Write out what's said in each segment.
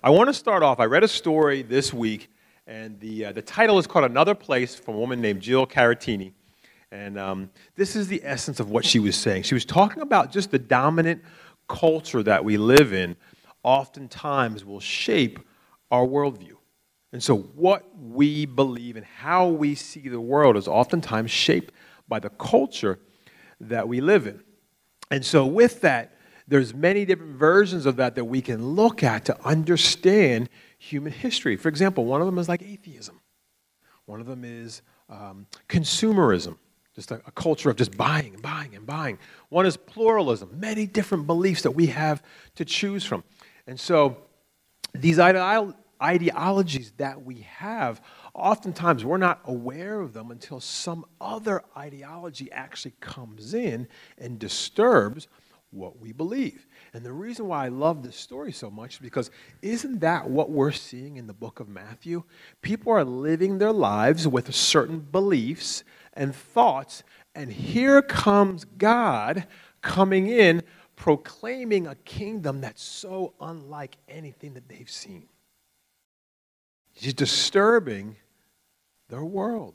I want to start off. I read a story this week, and the, uh, the title is called Another Place from a woman named Jill Carattini. And um, this is the essence of what she was saying. She was talking about just the dominant culture that we live in, oftentimes will shape our worldview. And so, what we believe and how we see the world is oftentimes shaped by the culture that we live in. And so, with that, there's many different versions of that that we can look at to understand human history. For example, one of them is like atheism. One of them is um, consumerism, just a, a culture of just buying and buying and buying. One is pluralism, many different beliefs that we have to choose from. And so, these ideologies that we have, oftentimes we're not aware of them until some other ideology actually comes in and disturbs what we believe. And the reason why I love this story so much is because isn't that what we're seeing in the book of Matthew? People are living their lives with certain beliefs and thoughts, and here comes God coming in proclaiming a kingdom that's so unlike anything that they've seen. He's disturbing their world,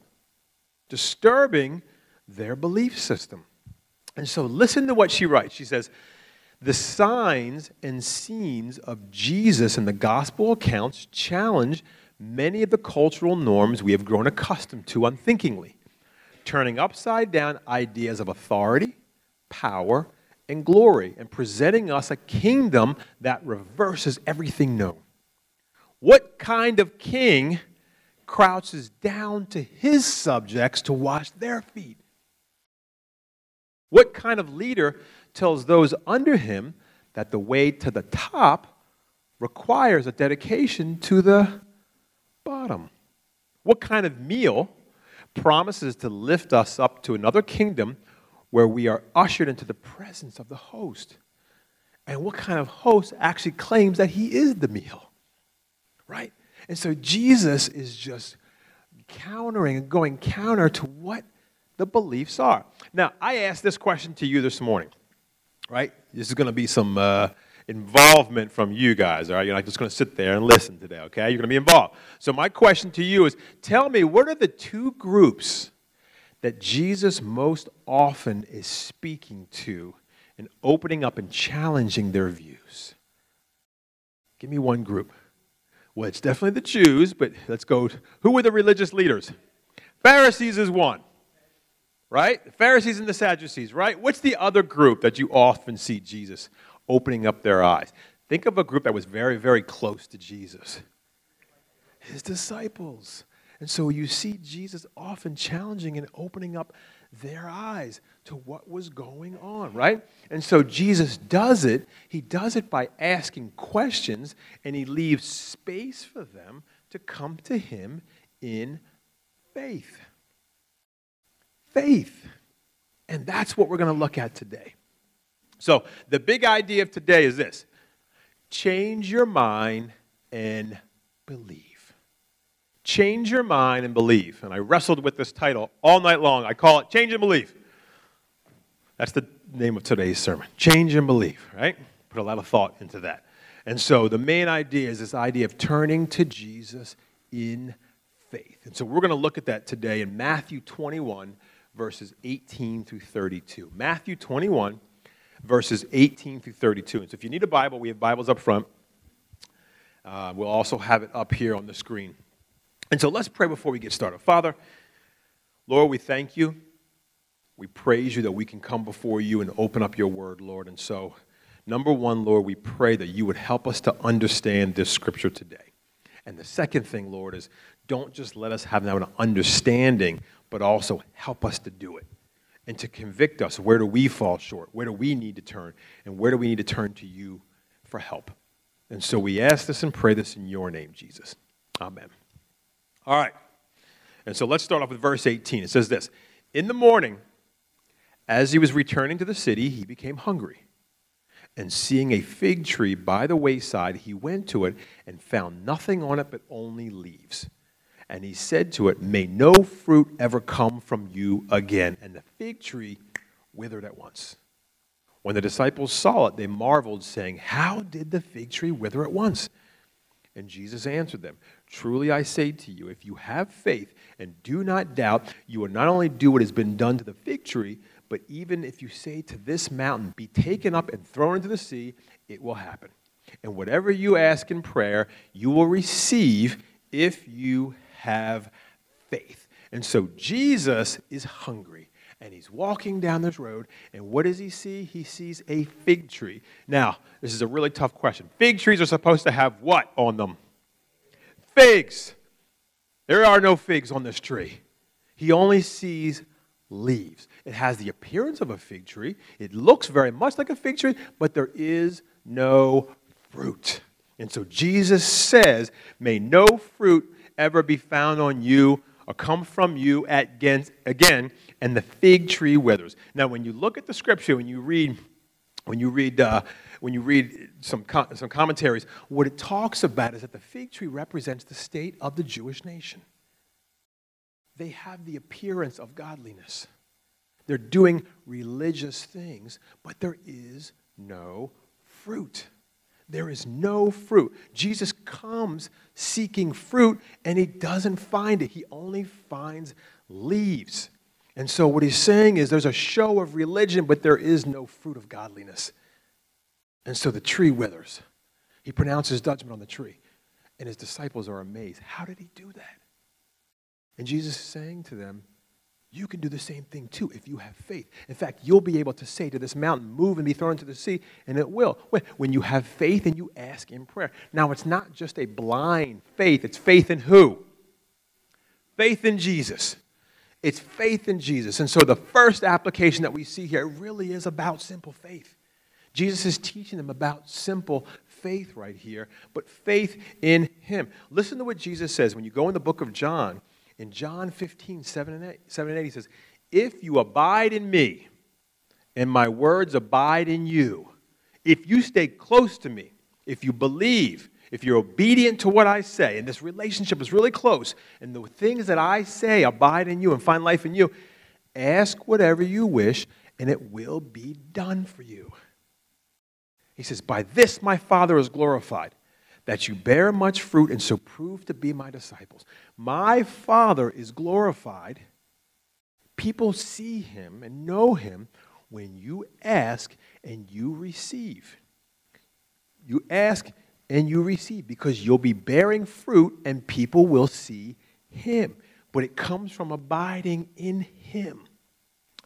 disturbing their belief system. And so listen to what she writes. She says, The signs and scenes of Jesus in the gospel accounts challenge many of the cultural norms we have grown accustomed to unthinkingly, turning upside down ideas of authority, power, and glory, and presenting us a kingdom that reverses everything known. What kind of king crouches down to his subjects to wash their feet? What kind of leader tells those under him that the way to the top requires a dedication to the bottom? What kind of meal promises to lift us up to another kingdom where we are ushered into the presence of the host? And what kind of host actually claims that he is the meal? Right? And so Jesus is just countering and going counter to what the beliefs are. Now, I asked this question to you this morning, right? This is going to be some uh, involvement from you guys, all right? You're not just going to sit there and listen today, okay? You're going to be involved. So, my question to you is tell me, what are the two groups that Jesus most often is speaking to and opening up and challenging their views? Give me one group. Well, it's definitely the Jews, but let's go. Who were the religious leaders? Pharisees is one right? The Pharisees and the Sadducees, right? What's the other group that you often see Jesus opening up their eyes? Think of a group that was very, very close to Jesus his disciples. And so you see Jesus often challenging and opening up their eyes to what was going on, right? And so Jesus does it. He does it by asking questions, and he leaves space for them to come to him in faith faith. And that's what we're going to look at today. So, the big idea of today is this change your mind and believe. Change your mind and believe. And I wrestled with this title all night long. I call it Change and Believe. That's the name of today's sermon. Change and believe, right? Put a lot of thought into that. And so the main idea is this idea of turning to Jesus in faith. And so we're going to look at that today in Matthew 21, verses 18 through 32. Matthew 21, verses 18 through 32. And so if you need a Bible, we have Bibles up front. Uh, we'll also have it up here on the screen. And so let's pray before we get started. Father, Lord, we thank you. We praise you that we can come before you and open up your word, Lord. And so, number one, Lord, we pray that you would help us to understand this scripture today. And the second thing, Lord, is don't just let us have now an understanding, but also help us to do it and to convict us. Where do we fall short? Where do we need to turn? And where do we need to turn to you for help? And so we ask this and pray this in your name, Jesus. Amen. All right. And so let's start off with verse 18. It says this In the morning, as he was returning to the city, he became hungry. And seeing a fig tree by the wayside, he went to it and found nothing on it but only leaves and he said to it, May no fruit ever come from you again. And the fig tree withered at once. When the disciples saw it, they marveled, saying, How did the fig tree wither at once? And Jesus answered them, Truly I say to you, if you have faith and do not doubt, you will not only do what has been done to the fig tree, but even if you say to this mountain, Be taken up and thrown into the sea, it will happen. And whatever you ask in prayer, you will receive if you have faith. And so Jesus is hungry and he's walking down this road, and what does he see? He sees a fig tree. Now, this is a really tough question. Fig trees are supposed to have what on them? Figs. There are no figs on this tree. He only sees leaves. It has the appearance of a fig tree. It looks very much like a fig tree, but there is no fruit. And so Jesus says, May no fruit ever be found on you or come from you again, again, and the fig tree withers. Now, when you look at the scripture, when you read, when you read, uh, when you read some, some commentaries, what it talks about is that the fig tree represents the state of the Jewish nation. They have the appearance of godliness. They're doing religious things, but there is no fruit. There is no fruit. Jesus comes seeking fruit and he doesn't find it. He only finds leaves. And so what he's saying is there's a show of religion, but there is no fruit of godliness. And so the tree withers. He pronounces judgment on the tree. And his disciples are amazed. How did he do that? And Jesus is saying to them, you can do the same thing too if you have faith. In fact, you'll be able to say to this mountain, move and be thrown into the sea, and it will. When you have faith and you ask in prayer. Now, it's not just a blind faith, it's faith in who? Faith in Jesus. It's faith in Jesus. And so the first application that we see here really is about simple faith. Jesus is teaching them about simple faith right here, but faith in Him. Listen to what Jesus says when you go in the book of John in John 15, 7 and 8, 7 and 8, he says, If you abide in me and my words abide in you, if you stay close to me, if you believe, if you're obedient to what I say, and this relationship is really close, and the things that I say abide in you and find life in you, ask whatever you wish, and it will be done for you. He says, By this my Father is glorified that you bear much fruit and so prove to be my disciples. My Father is glorified. People see him and know him when you ask and you receive. You ask and you receive because you'll be bearing fruit and people will see him. But it comes from abiding in him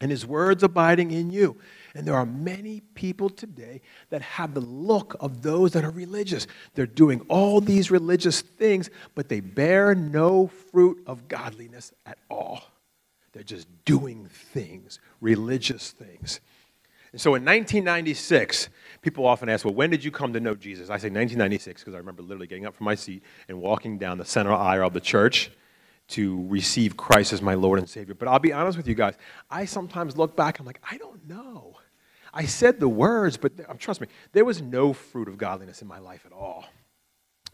and his words abiding in you. And there are many people today that have the look of those that are religious. They're doing all these religious things, but they bear no fruit of godliness at all. They're just doing things, religious things. And so in 1996, people often ask, well, when did you come to know Jesus? I say 1996 because I remember literally getting up from my seat and walking down the center aisle of the church to receive Christ as my Lord and Savior. But I'll be honest with you guys, I sometimes look back, I'm like, I don't know. I said the words, but um, trust me, there was no fruit of godliness in my life at all.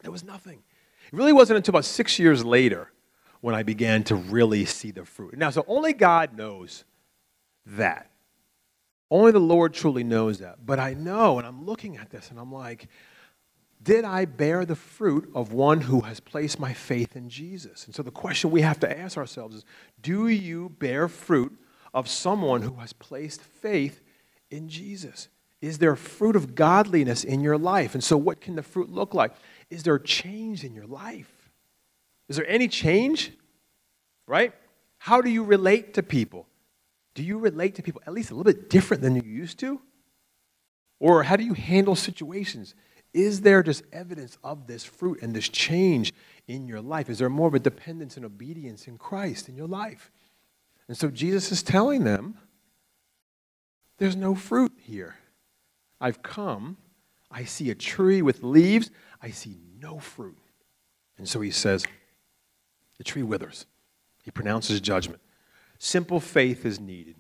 There was nothing. It really wasn't until about six years later when I began to really see the fruit. Now, so only God knows that. Only the Lord truly knows that. But I know, and I'm looking at this, and I'm like, did I bear the fruit of one who has placed my faith in Jesus? And so the question we have to ask ourselves is do you bear fruit of someone who has placed faith in Jesus? Is there fruit of godliness in your life? And so, what can the fruit look like? Is there a change in your life? Is there any change? Right? How do you relate to people? Do you relate to people at least a little bit different than you used to? Or how do you handle situations? Is there just evidence of this fruit and this change in your life? Is there more of a dependence and obedience in Christ in your life? And so Jesus is telling them there's no fruit here. I've come, I see a tree with leaves, I see no fruit. And so he says, the tree withers. He pronounces judgment. Simple faith is needed.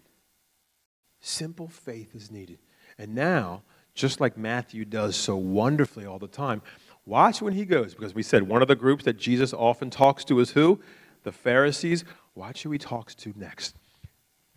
Simple faith is needed. And now, just like Matthew does so wonderfully all the time, watch when he goes, because we said one of the groups that Jesus often talks to is who? The Pharisees. Watch who he talks to next.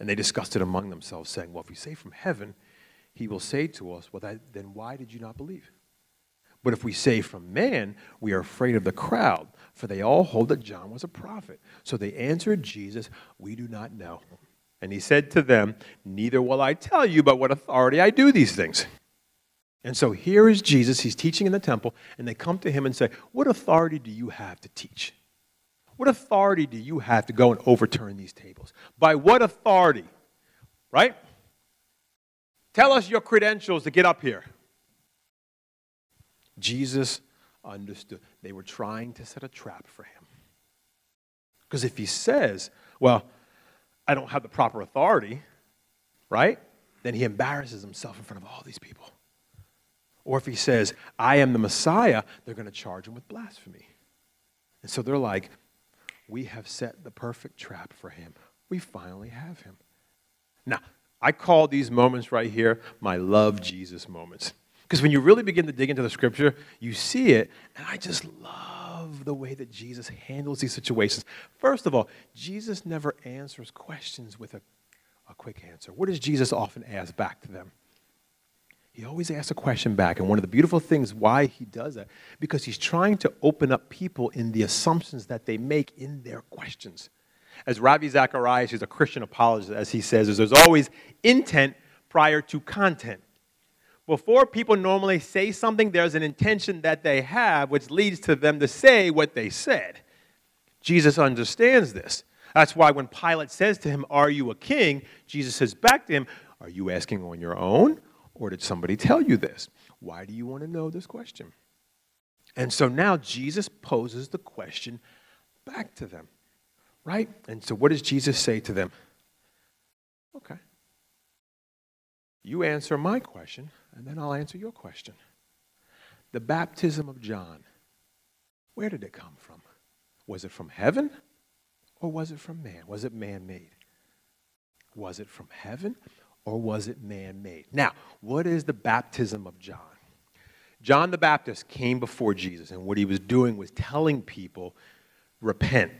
And they discussed it among themselves, saying, Well, if we say from heaven, he will say to us, Well, that, then why did you not believe? But if we say from man, we are afraid of the crowd, for they all hold that John was a prophet. So they answered Jesus, We do not know. And he said to them, Neither will I tell you by what authority I do these things. And so here is Jesus. He's teaching in the temple, and they come to him and say, What authority do you have to teach? What authority do you have to go and overturn these tables? By what authority? Right? Tell us your credentials to get up here. Jesus understood. They were trying to set a trap for him. Because if he says, Well, I don't have the proper authority, right? Then he embarrasses himself in front of all these people. Or if he says, I am the Messiah, they're going to charge him with blasphemy. And so they're like, We have set the perfect trap for him. We finally have him. Now, I call these moments right here my love Jesus moments. Because when you really begin to dig into the scripture, you see it, and I just love the way that Jesus handles these situations. First of all, Jesus never answers questions with a, a quick answer. What does Jesus often ask back to them? He always asks a question back. And one of the beautiful things why he does that, because he's trying to open up people in the assumptions that they make in their questions. As Ravi Zacharias, who's a Christian apologist, as he says, is there's always intent prior to content. Before people normally say something, there's an intention that they have, which leads to them to say what they said. Jesus understands this. That's why when Pilate says to him, Are you a king? Jesus says back to him, Are you asking on your own? Or did somebody tell you this? Why do you want to know this question? And so now Jesus poses the question back to them, right? And so what does Jesus say to them? Okay. You answer my question, and then I'll answer your question. The baptism of John, where did it come from? Was it from heaven or was it from man? Was it man made? Was it from heaven or was it man made? Now, what is the baptism of John? John the Baptist came before Jesus, and what he was doing was telling people, repent,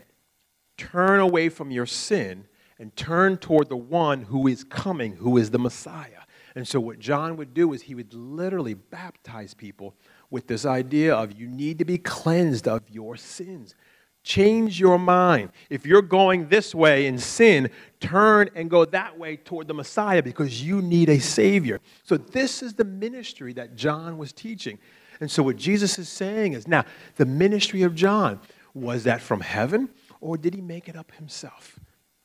turn away from your sin, and turn toward the one who is coming, who is the Messiah. And so, what John would do is he would literally baptize people with this idea of you need to be cleansed of your sins. Change your mind. If you're going this way in sin, turn and go that way toward the Messiah because you need a Savior. So, this is the ministry that John was teaching. And so, what Jesus is saying is now, the ministry of John, was that from heaven or did he make it up himself?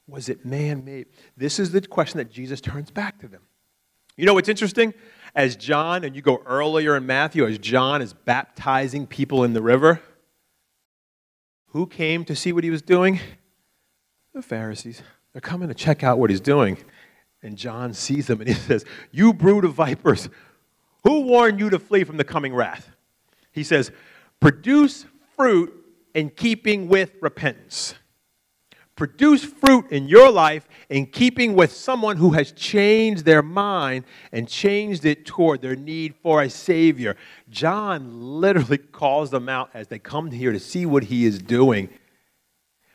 Was it man made? This is the question that Jesus turns back to them. You know what's interesting? As John, and you go earlier in Matthew, as John is baptizing people in the river, who came to see what he was doing? The Pharisees. They're coming to check out what he's doing. And John sees them and he says, You brood of vipers, who warned you to flee from the coming wrath? He says, Produce fruit in keeping with repentance. Produce fruit in your life in keeping with someone who has changed their mind and changed it toward their need for a Savior. John literally calls them out as they come here to see what he is doing,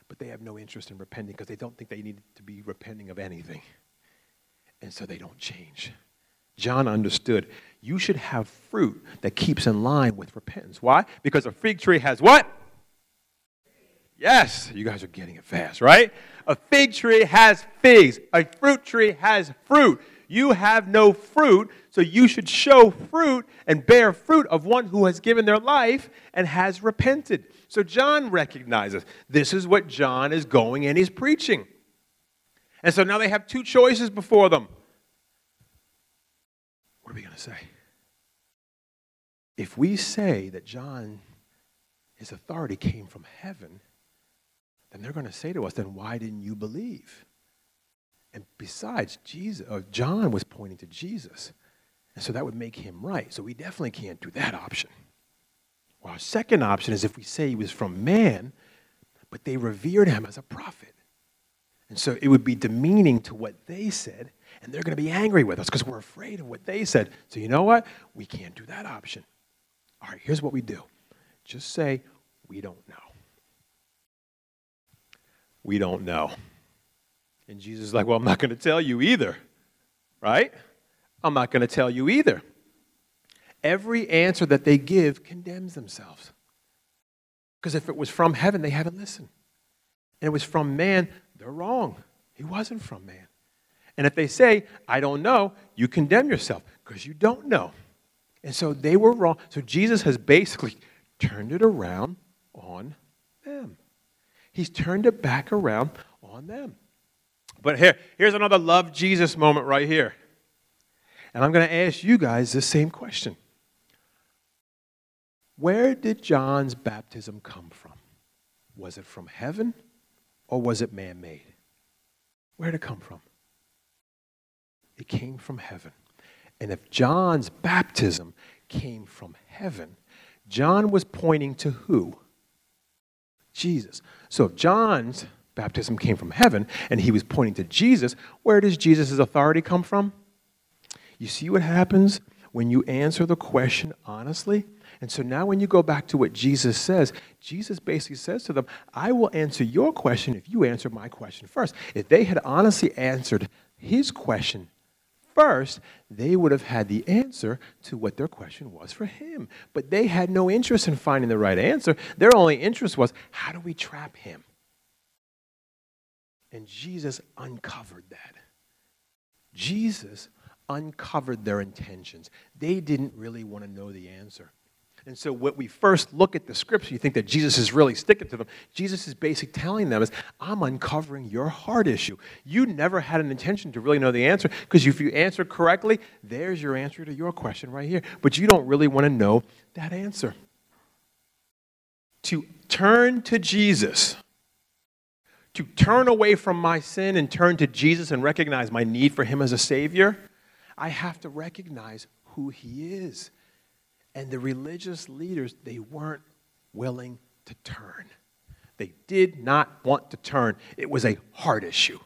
but they have no interest in repenting because they don't think they need to be repenting of anything. And so they don't change. John understood you should have fruit that keeps in line with repentance. Why? Because a fig tree has what? Yes, you guys are getting it fast, right? A fig tree has figs, a fruit tree has fruit. You have no fruit, so you should show fruit and bear fruit of one who has given their life and has repented. So John recognizes this is what John is going and he's preaching. And so now they have two choices before them. What are we going to say? If we say that John, his authority came from heaven, then they're going to say to us, then why didn't you believe? And besides, Jesus, uh, John was pointing to Jesus. And so that would make him right. So we definitely can't do that option. Well, our second option is if we say he was from man, but they revered him as a prophet. And so it would be demeaning to what they said, and they're going to be angry with us because we're afraid of what they said. So you know what? We can't do that option. All right, here's what we do just say, we don't know. We don't know. And Jesus is like, well, I'm not going to tell you either, right? I'm not going to tell you either. Every answer that they give condemns themselves. Because if it was from heaven, they haven't listened. And it was from man, they're wrong. He wasn't from man. And if they say, I don't know, you condemn yourself because you don't know. And so they were wrong. So Jesus has basically turned it around on them. He's turned it back around on them. But here, here's another love Jesus moment right here. And I'm going to ask you guys the same question. Where did John's baptism come from? Was it from heaven or was it man made? Where did it come from? It came from heaven. And if John's baptism came from heaven, John was pointing to who? Jesus. So if John's baptism came from heaven and he was pointing to Jesus, where does Jesus' authority come from? You see what happens when you answer the question honestly? And so now, when you go back to what Jesus says, Jesus basically says to them, I will answer your question if you answer my question first. If they had honestly answered his question first, they would have had the answer to what their question was for him. But they had no interest in finding the right answer. Their only interest was, how do we trap him? And Jesus uncovered that. Jesus uncovered their intentions. They didn't really want to know the answer. And so, when we first look at the scripture, you think that Jesus is really sticking to them. Jesus is basically telling them is, I'm uncovering your heart issue. You never had an intention to really know the answer because if you answer correctly, there's your answer to your question right here. But you don't really want to know that answer. To turn to Jesus, to turn away from my sin and turn to Jesus and recognize my need for Him as a Savior, I have to recognize who He is. And the religious leaders, they weren't willing to turn. They did not want to turn. It was a heart issue.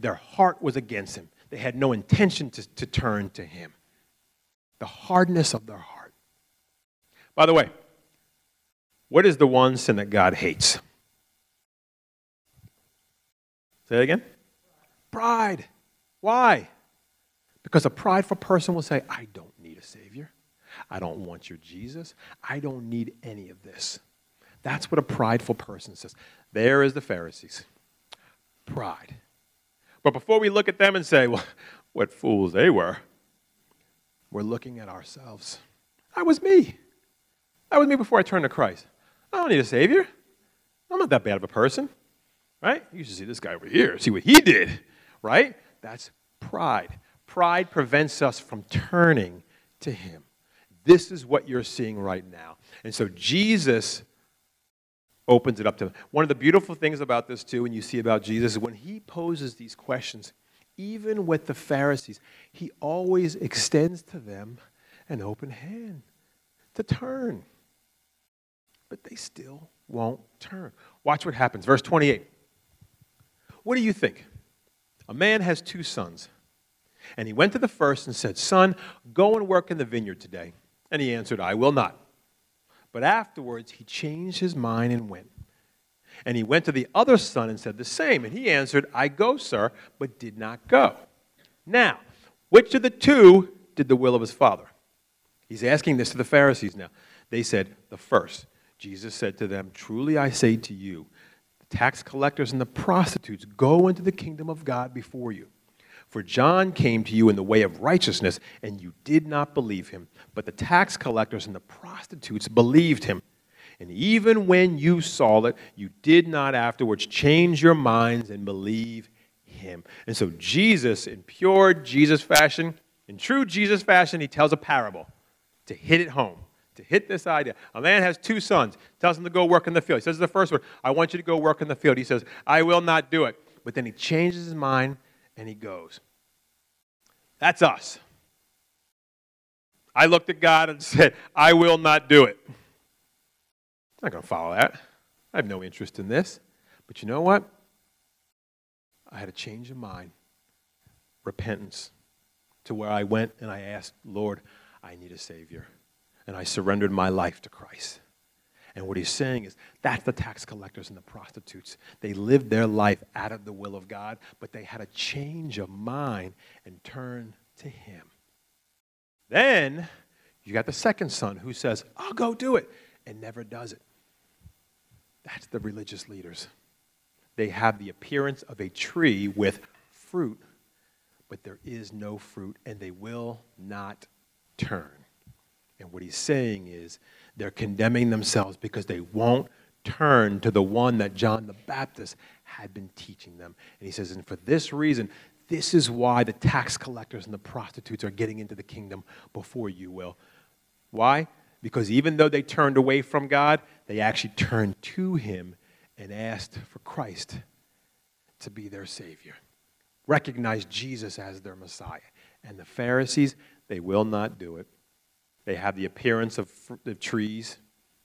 Their heart was against him. They had no intention to, to turn to him. The hardness of their heart. By the way, what is the one sin that God hates? Say it again. Pride. Why? Because a prideful person will say, I don't. I don't want your Jesus. I don't need any of this. That's what a prideful person says. There is the Pharisees. Pride. But before we look at them and say, well, what fools they were, we're looking at ourselves. That was me. That was me before I turned to Christ. I don't need a Savior. I'm not that bad of a person. Right? You should see this guy over here, see what he did. Right? That's pride. Pride prevents us from turning to Him. This is what you're seeing right now. And so Jesus opens it up to them. One of the beautiful things about this, too, when you see about Jesus, is when he poses these questions, even with the Pharisees, he always extends to them an open hand to turn. But they still won't turn. Watch what happens. Verse 28. What do you think? A man has two sons. And he went to the first and said, Son, go and work in the vineyard today. And he answered, I will not. But afterwards he changed his mind and went. And he went to the other son and said the same. And he answered, I go, sir, but did not go. Now, which of the two did the will of his father? He's asking this to the Pharisees now. They said, The first. Jesus said to them, Truly I say to you, the tax collectors and the prostitutes go into the kingdom of God before you. For John came to you in the way of righteousness, and you did not believe him. But the tax collectors and the prostitutes believed him. And even when you saw it, you did not afterwards change your minds and believe him. And so, Jesus, in pure Jesus fashion, in true Jesus fashion, he tells a parable to hit it home, to hit this idea. A man has two sons, tells him to go work in the field. He says the first one, I want you to go work in the field. He says, I will not do it. But then he changes his mind and he goes. That's us. I looked at God and said, I will not do it. I'm not going to follow that. I have no interest in this. But you know what? I had a change of mind, repentance, to where I went and I asked, Lord, I need a Savior. And I surrendered my life to Christ. And what he's saying is that's the tax collectors and the prostitutes. They lived their life out of the will of God, but they had a change of mind and turn to him. Then you got the second son who says, I'll go do it, and never does it. That's the religious leaders. They have the appearance of a tree with fruit, but there is no fruit, and they will not turn. And what he's saying is they're condemning themselves because they won't turn to the one that John the Baptist had been teaching them. And he says, and for this reason, this is why the tax collectors and the prostitutes are getting into the kingdom before you will. Why? Because even though they turned away from God, they actually turned to Him and asked for Christ to be their Savior. Recognize Jesus as their Messiah. And the Pharisees, they will not do it. They have the appearance of, of trees.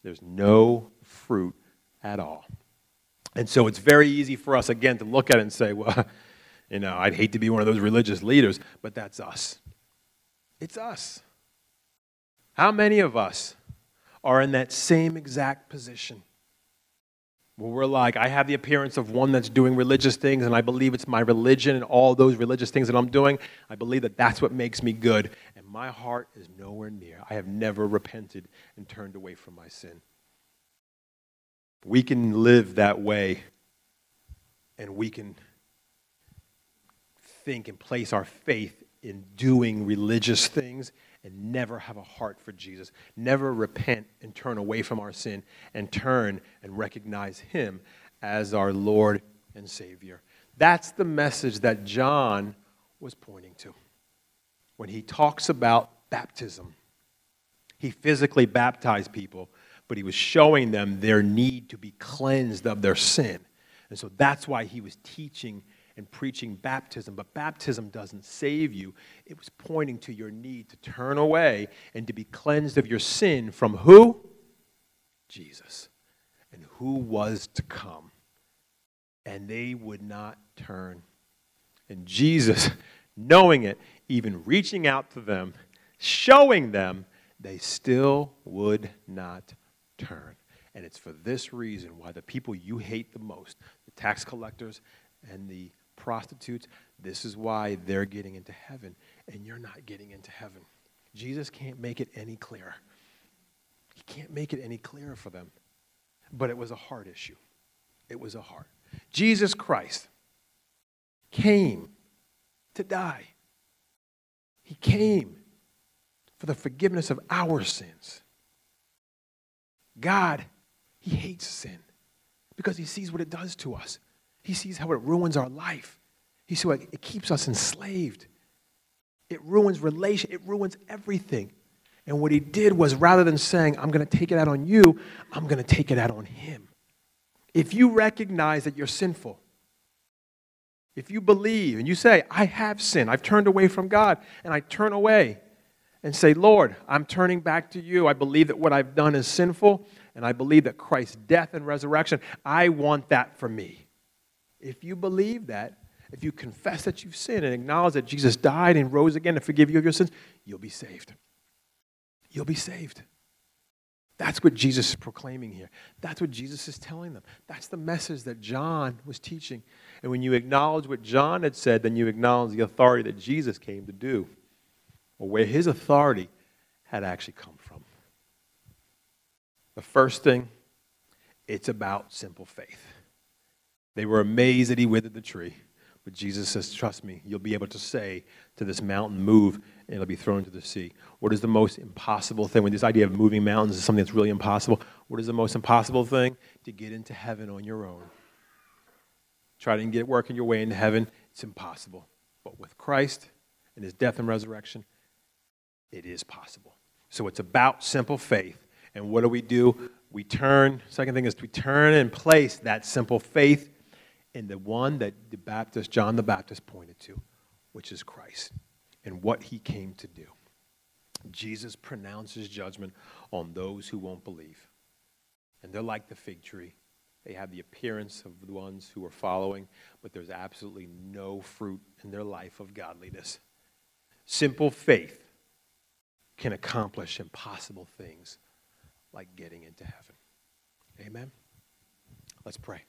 There's no fruit at all. And so it's very easy for us, again, to look at it and say, well, you know, I'd hate to be one of those religious leaders, but that's us. It's us. How many of us are in that same exact position? Where we're like, I have the appearance of one that's doing religious things, and I believe it's my religion and all those religious things that I'm doing. I believe that that's what makes me good. And my heart is nowhere near. I have never repented and turned away from my sin. We can live that way, and we can think and place our faith in doing religious things and never have a heart for Jesus, never repent and turn away from our sin and turn and recognize Him as our Lord and Savior. That's the message that John was pointing to when he talks about baptism. He physically baptized people, but he was showing them their need to be cleansed of their sin. And so that's why he was teaching and preaching baptism, but baptism doesn't save you. It was pointing to your need to turn away and to be cleansed of your sin from who? Jesus. And who was to come. And they would not turn. And Jesus, knowing it, even reaching out to them, showing them, they still would not turn. And it's for this reason why the people you hate the most, the tax collectors and the prostitutes, this is why they're getting into heaven and you're not getting into heaven. Jesus can't make it any clearer. He can't make it any clearer for them. But it was a heart issue. It was a heart. Jesus Christ came to die. He came for the forgiveness of our sins. God, He hates sin because He sees what it does to us. He sees how it ruins our life. He sees how it keeps us enslaved. It ruins relation. It ruins everything. And what he did was rather than saying, I'm going to take it out on you, I'm going to take it out on him. If you recognize that you're sinful, if you believe and you say, I have sinned, I've turned away from God, and I turn away and say, Lord, I'm turning back to you. I believe that what I've done is sinful, and I believe that Christ's death and resurrection, I want that for me. If you believe that, if you confess that you've sinned and acknowledge that Jesus died and rose again to forgive you of your sins, you'll be saved. You'll be saved. That's what Jesus is proclaiming here. That's what Jesus is telling them. That's the message that John was teaching. And when you acknowledge what John had said, then you acknowledge the authority that Jesus came to do, or where his authority had actually come from. The first thing, it's about simple faith. They were amazed that he withered the tree. But Jesus says, Trust me, you'll be able to say to this mountain, Move, and it'll be thrown into the sea. What is the most impossible thing? When this idea of moving mountains is something that's really impossible, what is the most impossible thing? To get into heaven on your own. Try to get working your way into heaven, it's impossible. But with Christ and his death and resurrection, it is possible. So it's about simple faith. And what do we do? We turn, second thing is we turn and place that simple faith in the one that the Baptist, John the Baptist pointed to, which is Christ and what he came to do. Jesus pronounces judgment on those who won't believe. and they're like the fig tree. They have the appearance of the ones who are following, but there's absolutely no fruit in their life of godliness. Simple faith can accomplish impossible things like getting into heaven. Amen? Let's pray.